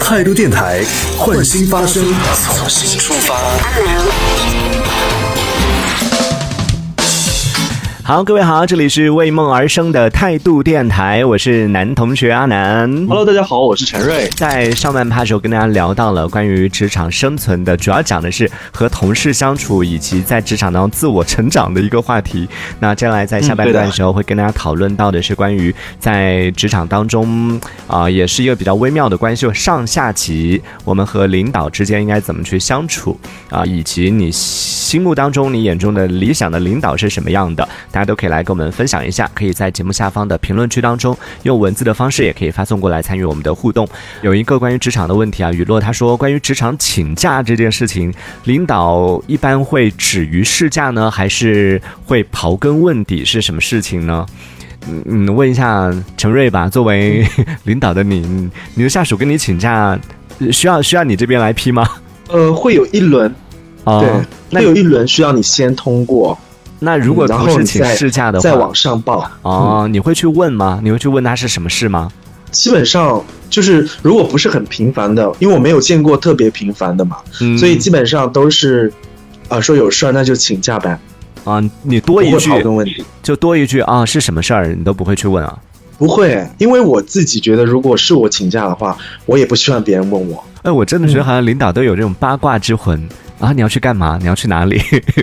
态度电台，换新发声，从新出发。好，各位好，这里是为梦而生的态度电台，我是男同学阿南。Hello，大家好，我是陈瑞。在上半趴的时候跟大家聊到了关于职场生存的，主要讲的是和同事相处以及在职场当中自我成长的一个话题。那接下来在下半段的时候会跟大家讨论到的是关于在职场当中啊、也是一个比较微妙的关系，就上下级，我们和领导之间应该怎么去相处啊、以及你心目当中你眼中的理想的领导是什么样的？大家都可以来跟我们分享一下，可以在节目下方的评论区当中用文字的方式也可以发送过来参与我们的互动。有一个关于职场的问题啊，雨落他说，关于职场请假这件事情，领导一般会止于事假呢，还是会刨根问底是什么事情呢？嗯嗯，问一下陈瑞吧，作为领导的你，你的下属跟你请假，呃需要需要你这边来批吗？呃，会有一轮，哦对，那有一轮需要你先通过，那如果嗯然后你再事假的话，再往上报。哦，你会去问吗？你会去问他是什么事吗？基本上就是，如果不是很频繁的，因为我没有见过特别频繁的嘛，嗯所以基本上都是，啊、说有事儿那就请假呗，啊，你多一句问底。就多一句啊，是什么事儿，你都不会去问啊？不会，因为我自己觉得，如果是我请假的话，我也不希望别人问我。哎，我真的觉得好像领导都有这种八卦之魂啊！你要去干嘛？你要去哪里？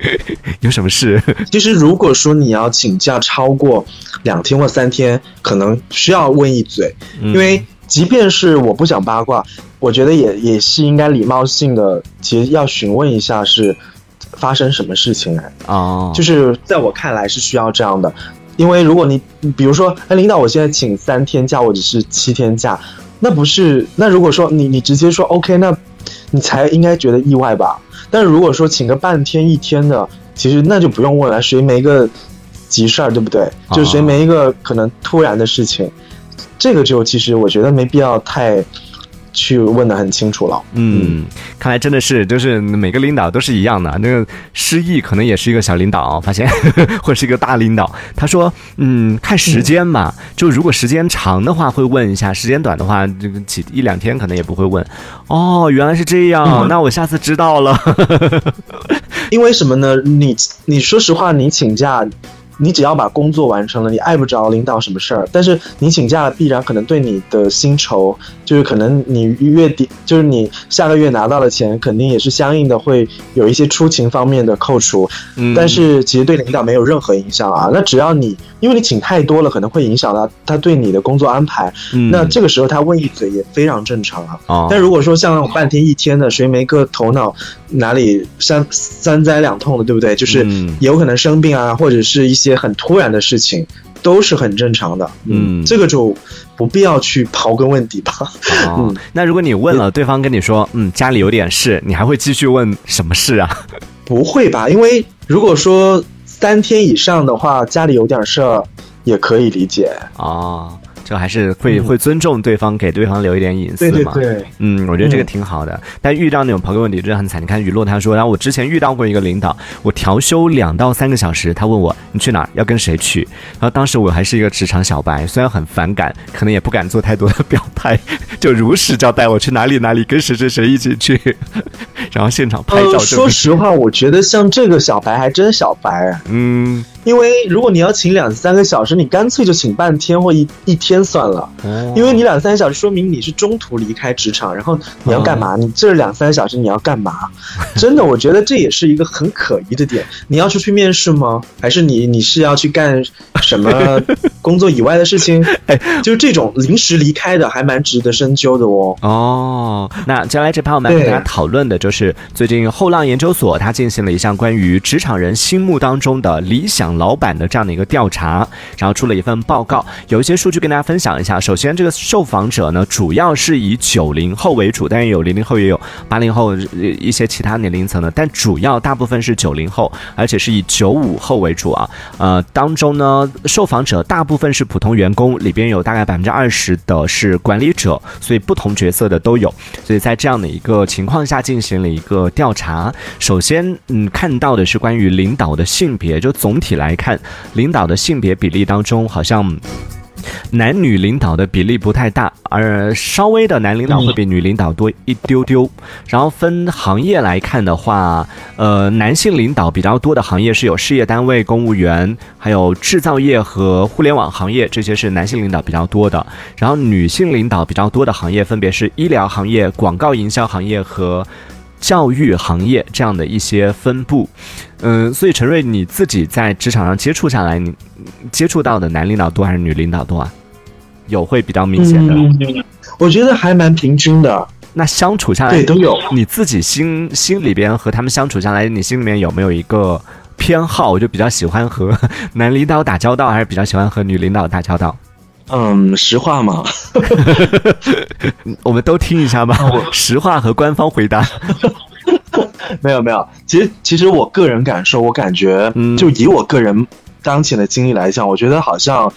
有什么事？其实，如果说你要请假超过两天或三天，可能需要问一嘴，嗯因为即便是我不想八卦，我觉得也也是应该礼貌性的，其实要询问一下是发生什么事情来，哦，就是在我看来是需要这样的，因为如果你比如说，哎，领导，我现在请三天假或者是七天假，那不是那如果说你你直接说 OK，那你才应该觉得意外吧？但是如果说请个半天一天的，其实那就不用问了，谁没个急事儿，对不对？就谁没一个可能突然的事情，这个就其实我觉得没必要太去问的很清楚了。嗯，看来真的是，就是每个领导都是一样的。那个失忆可能也是一个小领导，发现 或者是一个大领导。他说，嗯，看时间嘛，就如果时间长的话会问一下，时间短的话，这个几一两天可能也不会问。哦，原来是这样，那我下次知道了。因为什么呢？你你说实话，你请假，你只要把工作完成了，你碍不着领导什么事儿。但是你请假了，必然可能对你的薪酬，就是可能你月底，就是你下个月拿到的钱，肯定也是相应的会有一些出勤方面的扣除。嗯但是其实对领导没有任何影响啊。那只要你，因为你请太多了，可能会影响到他对你的工作安排。嗯那这个时候他问一嘴也非常正常啊。哦但如果说像那种半天一天的，谁没个头脑，哪里三三灾两痛的，对不对？就是嗯有可能生病啊，或者是一些很突然的事情，都是很正常的。嗯这个就不必要去刨根问底吧。哦，那如果你问了，对方跟你说，嗯，家里有点事，你还会继续问什么事啊？不会吧？因为如果说三天以上的话，家里有点事儿也可以理解。哦，这还是会、会尊重对方，给对方留一点隐私嘛。对对，嗯，我觉得这个嗯挺好的。但遇到那种朋友问题真的很惨。你看雨落他说，然后我之前遇到过一个领导，我调休两到三个小时，他问我你去哪儿，要跟谁去。然后当时我还是一个职场小白，虽然很反感，可能也不敢做太多的表态，就如实交代我去哪里哪里，跟谁谁谁一起去，然后现场拍照呃，说实话，我觉得像这个小白还真小白啊。嗯，因为如果你要请两三个小时，你干脆就请半天或一一天算了。哦因为你两三个小时，说明你是中途离开职场，然后你要干嘛？你这两三个小时你要干嘛？真的，我觉得这也是一个很可疑的点。你要出去面试吗？还是你你是要去干什么工作以外的事情？哎，就是这种临时离开的，还蛮值得深究的哦。哦，那接下来这盘我们来跟大家讨论的就是最近后浪研究所它进行了一项关于职场人心目当中的理想老板的这样的一个调查，然后出了一份报告，有一些数据跟大家分享一下。首先，这个受访者呢主要是以九零后为主，当然有零零后也有八零后呃一些其他年龄层的，但主要大部分是九零后，而且是以九五后为主啊。呃，当中呢，受访者大部部分是普通员工，里边有大概百分之二十的是管理者，所以不同角色的都有。所以在这样的一个情况下进行了一个调查。首先，嗯，看到的是关于领导的性别，就总体来看，领导的性别比例当中好像。男女领导的比例不太大，而稍微的男领导会比女领导多一丢丢。然后分行业来看的话，呃，男性领导比较多的行业是有事业单位、公务员，还有制造业和互联网行业，这些是男性领导比较多的。然后女性领导比较多的行业分别是医疗行业、广告营销行业和教育行业这样的一些分布。嗯，所以陈瑞你自己在职场上接触下来，你接触到的男领导多还是女领导多啊？有会比较明显的？嗯，我觉得还蛮平均的。那相处下来，对，都有。你自己心心里边和他们相处下来，你心里面有没有一个偏好？我就比较喜欢和 男领导打交道，还是比较喜欢和女领导打交道？嗯，实话嘛，我们都听一下吧。实话和官方回答。没有没有，其实其实我个人感受，我感觉，就以我个人当前的经历来讲，我觉得好像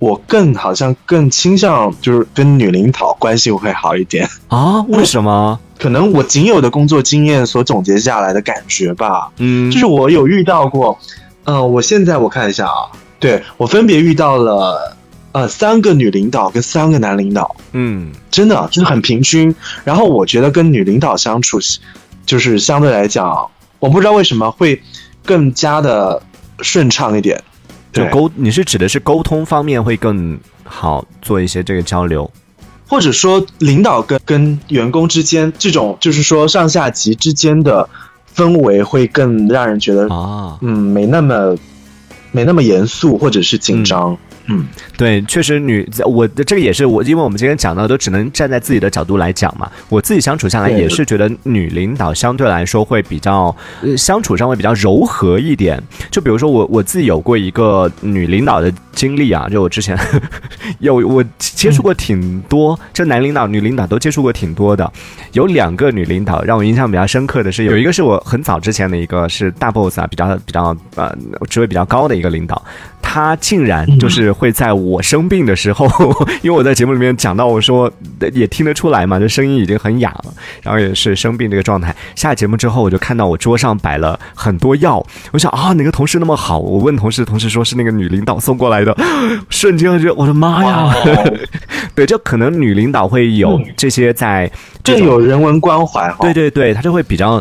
我更好像更倾向就是跟女领导关系会好一点啊？为什么？可能我仅有的工作经验所总结下来的感觉吧。嗯，就是我有遇到过，嗯，我现在我看一下啊，对我分别遇到了呃三个女领导跟三个男领导，嗯，真的就是很平均。然后我觉得跟女领导相处。就是相对来讲，我不知道为什么会更加的顺畅一点。就沟，你是指的是沟通方面会更好做一些这个交流，或者说领导跟跟员工之间这种，就是说上下级之间的氛围会更让人觉得啊，嗯，没那么没那么严肃或者是紧张。嗯，对，确实女，我的这个也是我，因为我们今天讲到都只能站在自己的角度来讲嘛。我自己相处下来也是觉得女领导相对来说会比较，相处上会比较柔和一点。就比如说我我自己有过一个女领导的经历啊，就我之前 有我接触过挺多，这男领导、女领导都接触过挺多的。有两个女领导让我印象比较深刻的是，有一个是我很早之前的一个是大 boss 啊，比较比较呃职位比较高的一个领导。他竟然就是会在我生病的时候，因为我在节目里面讲到，我说也听得出来嘛，这声音已经很哑了，然后也是生病这个状态。下节目之后，我就看到我桌上摆了很多药，我想啊，哪个同事那么好？我问同事，同事说是那个女领导送过来的，瞬间觉得我的妈呀！对，就可能女领导会有这些在，这有人文关怀。对对对，她就会比较。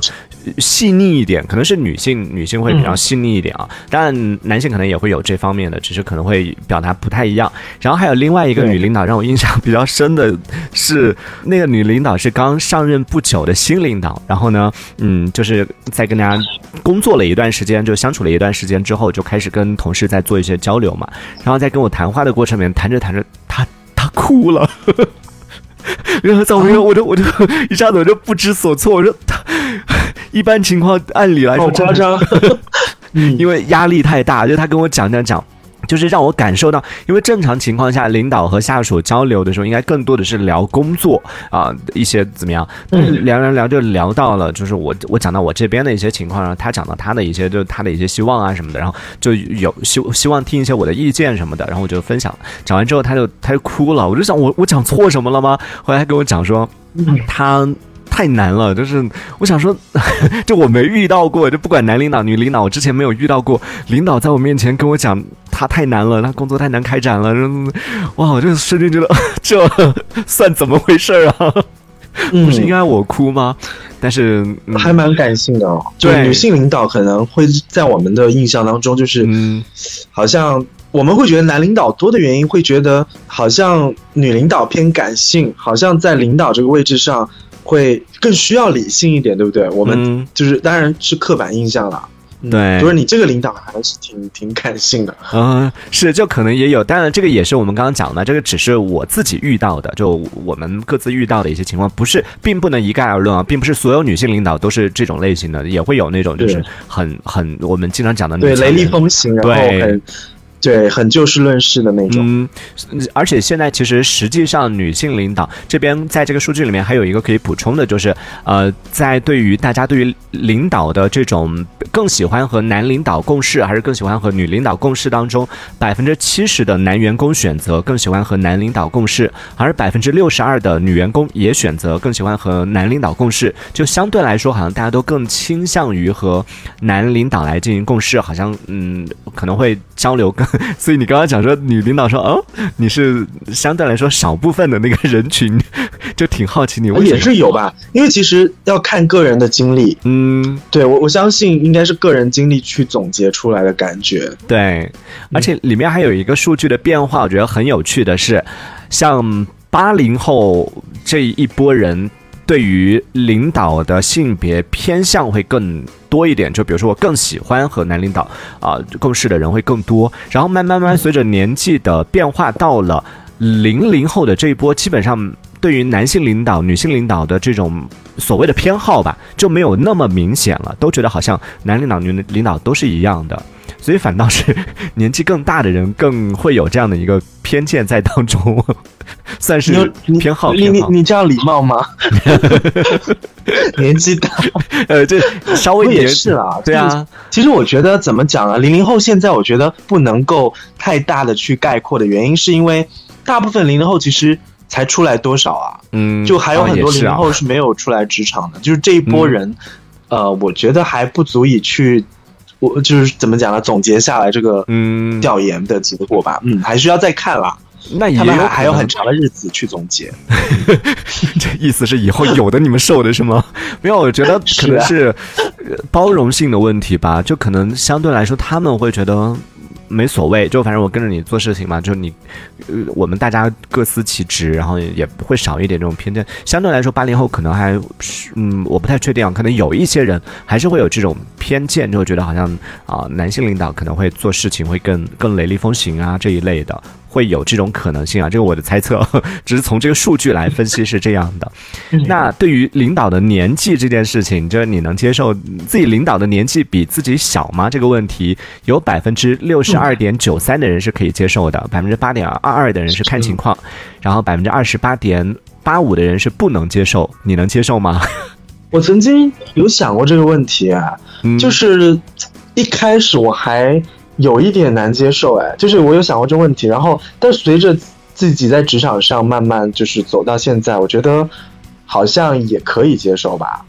细腻一点，可能是女性女性会比较细腻一点啊，当然男性可能也会有这方面的，只是可能会表达不太一样。然后还有另外一个女领导让我印象比较深的是，那个女领导是刚上任不久的新领导，然后呢，嗯，就是在跟大家工作了一段时间，就相处了一段时间之后，就开始跟同事在做一些交流嘛。然后在跟我谈话的过程里面，谈着谈着，她她哭了。然后在我我就我就一下子我就不知所措。我说他一般情况按理来说夸张，因为压力太大。就他跟我讲讲讲。就是让我感受到，因为正常情况下，领导和下属交流的时候，应该更多的是聊工作啊，一些怎么样？嗯，聊聊聊就聊到了，就是我我讲到我这边的一些情况，然后他讲到他的一些，就是他的一些希望啊什么的，然后就有希希望听一些我的意见什么的，然后我就分享。讲完之后，他就他就哭了，我就想我我讲错什么了吗？后来他跟我讲说，他。太难了，就是我想说，就我没遇到过，就不管男领导、女领导，我之前没有遇到过领导在我面前跟我讲他太难了，他工作太难开展了，哇，我就瞬间觉得 这算怎么回事啊？不是应该我哭吗？但是还蛮感性的，就女性领导可能会在我们的印象当中，就是嗯好像我们会觉得男领导多的原因，会觉得好像女领导偏感性，好像在领导这个位置上。会更需要理性一点，对不对？我们就是当然是刻板印象了。对，不是你这个领导还是挺挺感性的。嗯，是，就可能也有，当然这个也是我们刚刚讲的，这个只是我自己遇到的，就我们各自遇到的一些情况，不是，并不能一概而论啊，并不是所有女性领导都是这种类型的，也会有那种就是很很我们经常讲的对雷厉风行，然后很。对，很就事论事的那种。嗯，而且现在其实实际上女性领导这边在这个数据里面还有一个可以补充的，就是呃，在对于大家对于领导的这种更喜欢和男领导共事，还是更喜欢和女领导共事当中，百分之七十的男员工选择更喜欢和男领导共事，而百分之六十二的女员工也选择更喜欢和男领导共事。就相对来说，好像大家都更倾向于和男领导来进行共事，好像嗯可能会交流更。所以你刚刚讲说女领导说，哦，你是相对来说少部分的那个人群，就挺好奇你为什么也是有吧，因为其实要看个人的经历。嗯，对我我相信应该是个人经历去总结出来的感觉。对，而且里面还有一个数据的变化，我觉得很有趣的是，像八零后这一波人。对于领导的性别偏向会更多一点，就比如说我更喜欢和男领导啊共事的人会更多，然后慢慢慢随着年纪的变化，到了零零后的这一波，基本上对于男性领导、女性领导的这种所谓的偏好吧，就没有那么明显了，都觉得好像男领导、女领导都是一样的，所以反倒是年纪更大的人更会有这样的一个偏见在当中。算是偏好，你你你这样礼貌吗？年纪大，呃，这稍微也是啦。对啊，其实我觉得怎么讲啊，零零后现在我觉得不能够太大的去概括的原因，是因为大部分零零后其实才出来多少啊？嗯，就还有很多零零后是没有出来职场的，就是这一波人，呃，我觉得还不足以去，我就是怎么讲呢？总结下来这个嗯调研的结果吧，嗯，还是要再看啦。那也有还有很长的日子去总结，这意思是以后有的你们受的是吗？没有，我觉得可能 是包容性的问题吧，就可能相对来说他们会觉得。没所谓，就反正我跟着你做事情嘛，就你，呃，我们大家各司其职，然后也不会少一点这种偏见。相对来说，八零后可能还是，嗯，我不太确定啊，可能有一些人还是会有这种偏见，就会觉得好像啊，男性领导可能会做事情会更更雷厉风行啊这一类的。会有这种可能性啊，这个我的猜测，只是从这个数据来分析是这样的。那对于领导的年纪这件事情，就是你能接受自己领导的年纪比自己小吗？这个问题有百分之六十二点九三的人是可以接受的，百分之八点二二的人是看情况，然后百分之二十八点八五的人是不能接受。你能接受吗？我曾经有想过这个问题啊，就是一开始我还。有一点难接受，哎，就是我有想过这个问题，然后，但随着自己在职场上慢慢就是走到现在，我觉得好像也可以接受吧，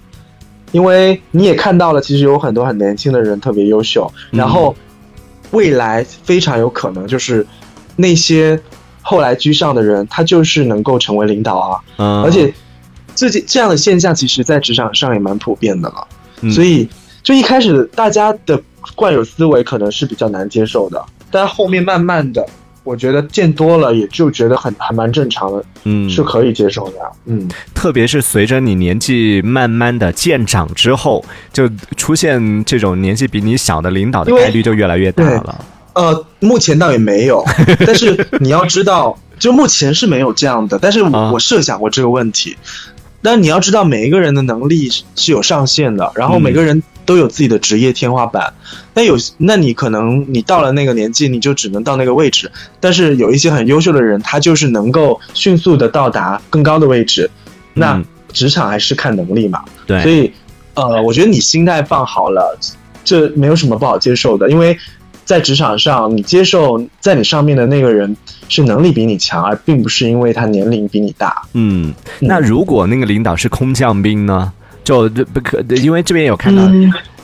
因为你也看到了，其实有很多很年轻的人特别优秀，然后未来非常有可能就是那些后来居上的人，他就是能够成为领导啊，嗯，而且这这样的现象，其实在职场上也蛮普遍的了，所以就一开始大家的。惯有思维可能是比较难接受的，但后面慢慢的，我觉得见多了也就觉得很还蛮正常的，嗯，是可以接受的，嗯，特别是随着你年纪慢慢的渐长之后，就出现这种年纪比你小的领导的概率就越来越大了。呃，目前倒也没有，但是你要知道，就目前是没有这样的，但是我设想过这个问题。但你要知道，每一个人的能力是有上限的，然后每个人都有自己的职业天花板。那有，那你可能你到了那个年纪，你就只能到那个位置。但是有一些很优秀的人，他就是能够迅速的到达更高的位置。那职场还是看能力嘛？对。所以，呃，我觉得你心态放好了，这没有什么不好接受的，因为。在职场上，你接受在你上面的那个人是能力比你强，而并不是因为他年龄比你大。嗯，那如果那个领导是空降兵呢？就不可，因为这边有看到，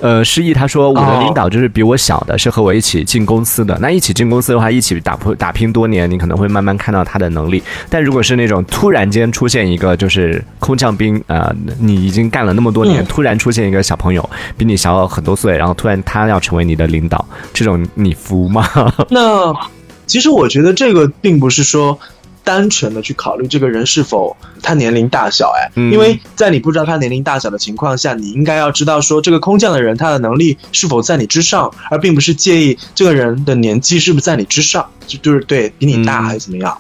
呃，失忆他说我的领导就是比我小的，是和我一起进公司的。那一起进公司的话，一起打破打拼多年，你可能会慢慢看到他的能力。但如果是那种突然间出现一个就是空降兵，呃，你已经干了那么多年，突然出现一个小朋友比你小很多岁，然后突然他要成为你的领导，这种你服吗？那其实我觉得这个并不是说。单纯的去考虑这个人是否他年龄大小，哎，因为在你不知道他年龄大小的情况下，你应该要知道说这个空降的人他的能力是否在你之上，而并不是介意这个人的年纪是不是在你之上，就就是对比你大还是怎么样。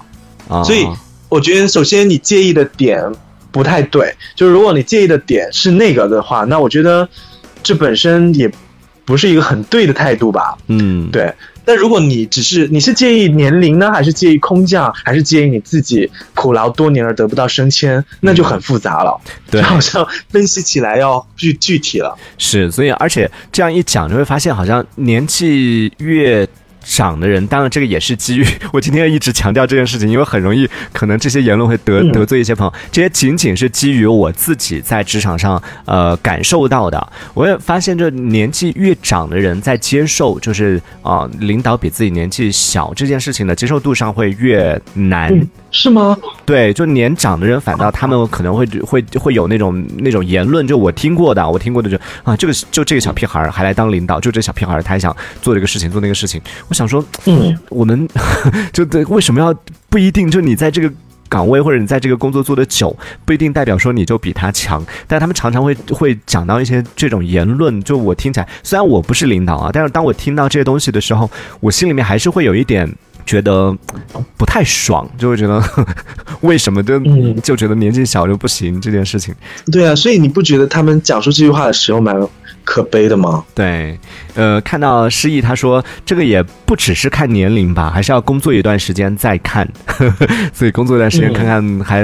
所以我觉得首先你介意的点不太对，就是如果你介意的点是那个的话，那我觉得这本身也不是一个很对的态度吧。嗯，对。那如果你只是你是介意年龄呢，还是介意空降，还是介意你自己苦劳多年而得不到升迁，那就很复杂了。对，好像分析起来要具具体了。是，所以而且这样一讲，就会发现好像年纪越长的人，当然这个也是基于 我今天要一直强调这件事情，因为很容易可能这些言论会得得罪一些朋友。这些仅仅是基于我自己在职场上呃感受到的。我也发现，这年纪越长的人在接受就是啊领导比自己年纪小这件事情的接受度上会越难。是吗？对，就年长的人反倒他们可能会会会有那种那种言论，就我听过的，我听过的就啊，这个就这个小屁孩儿还来当领导，就这小屁孩儿他还想做这个事情做那个事情。我想说，嗯，我们 就对为什么要不一定就你在这个岗位或者你在这个工作做的久，不一定代表说你就比他强。但他们常常会会讲到一些这种言论，就我听起来，虽然我不是领导啊，但是当我听到这些东西的时候，我心里面还是会有一点。觉得不太爽，就会觉得 为什么就就觉得年纪小就不行这件事情。对啊，所以你不觉得他们讲述这句话的时候蛮可悲的吗？对，呃，看到失忆他说这个也不只是看年龄吧，还是要工作一段时间再看。所以工作一段时间看看还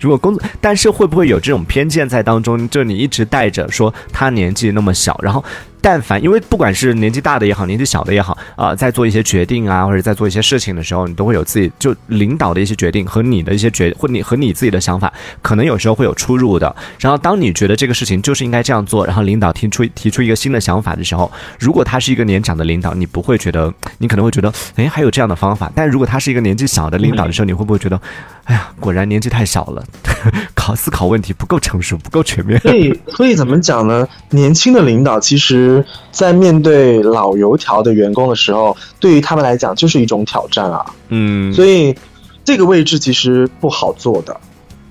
如果工作，但是会不会有这种偏见在当中？就你一直带着说他年纪那么小，然后。但凡，因为不管是年纪大的也好，年纪小的也好，啊，在做一些决定啊，或者在做一些事情的时候，你都会有自己就领导的一些决定和你的一些决，或你和你自己的想法，可能有时候会有出入的。然后，当你觉得这个事情就是应该这样做，然后领导提出提出一个新的想法的时候，如果他是一个年长的领导，你不会觉得，你可能会觉得，哎，还有这样的方法。但如果他是一个年纪小的领导的时候，你会不会觉得？哎呀，果然年纪太小了，考思考问题不够成熟，不够全面。所以，所以怎么讲呢？年轻的领导其实，在面对老油条的员工的时候，对于他们来讲就是一种挑战啊。嗯，所以这个位置其实不好做的。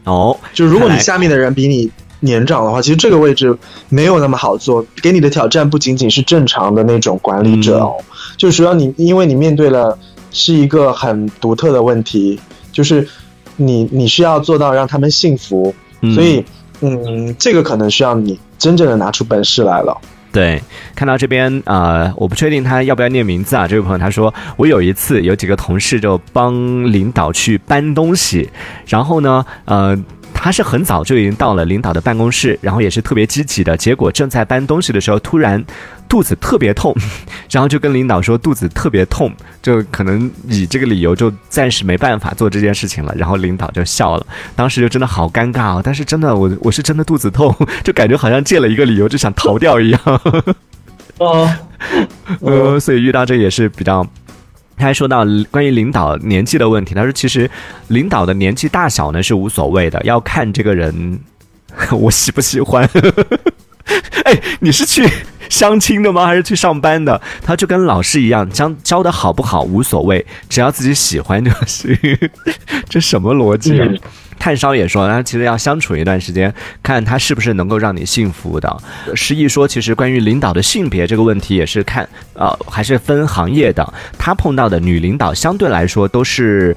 哦，就如果你下面的人比你年长的话，其实这个位置没有那么好做。给你的挑战不仅仅是正常的那种管理者哦，就是说你因为你面对了是一个很独特的问题，就是。你你需要做到让他们幸福，所以，嗯，这个可能需要你真正的拿出本事来了。对，看到这边啊，我不确定他要不要念名字啊。这位朋友他说，我有一次有几个同事就帮领导去搬东西，然后呢，呃。他是很早就已经到了领导的办公室，然后也是特别积极的。结果正在搬东西的时候，突然肚子特别痛，然后就跟领导说肚子特别痛，就可能以这个理由就暂时没办法做这件事情了。然后领导就笑了，当时就真的好尴尬哦。但是真的，我我是真的肚子痛，就感觉好像借了一个理由就想逃掉一样。哦，呃，所以遇到这也是比较。他还说到关于领导年纪的问题，他说其实领导的年纪大小呢是无所谓的，要看这个人 我喜不喜欢。哎，你是去相亲的吗？还是去上班的？他就跟老师一样，教教的好不好无所谓，只要自己喜欢就行。这什么逻辑啊？炭烧也说，他其实要相处一段时间，看他是不是能够让你幸福的。失意说，其实关于领导的性别这个问题，也是看，呃，还是分行业的。他碰到的女领导相对来说都是。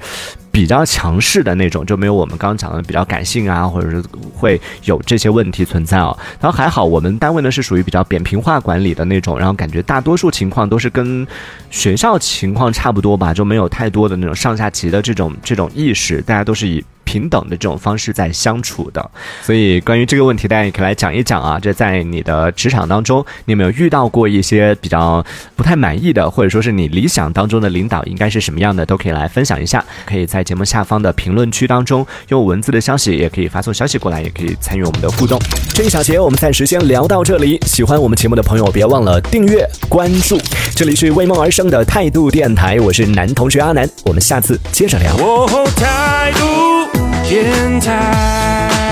比较强势的那种，就没有我们刚刚讲的比较感性啊，或者是会有这些问题存在哦。然后还好，我们单位呢是属于比较扁平化管理的那种，然后感觉大多数情况都是跟学校情况差不多吧，就没有太多的那种上下级的这种这种意识，大家都是以。平等的这种方式在相处的，所以关于这个问题，大家也可以来讲一讲啊。这在你的职场当中，你有没有遇到过一些比较不太满意的，或者说是你理想当中的领导应该是什么样的，都可以来分享一下。可以在节目下方的评论区当中用文字的消息，也可以发送消息过来，也可以参与我们的互动。这一小节我们暂时先聊到这里。喜欢我们节目的朋友，别忘了订阅关注。这里是为梦而生的态度电台，我是男同学阿南，我们下次接着聊。态度。天台。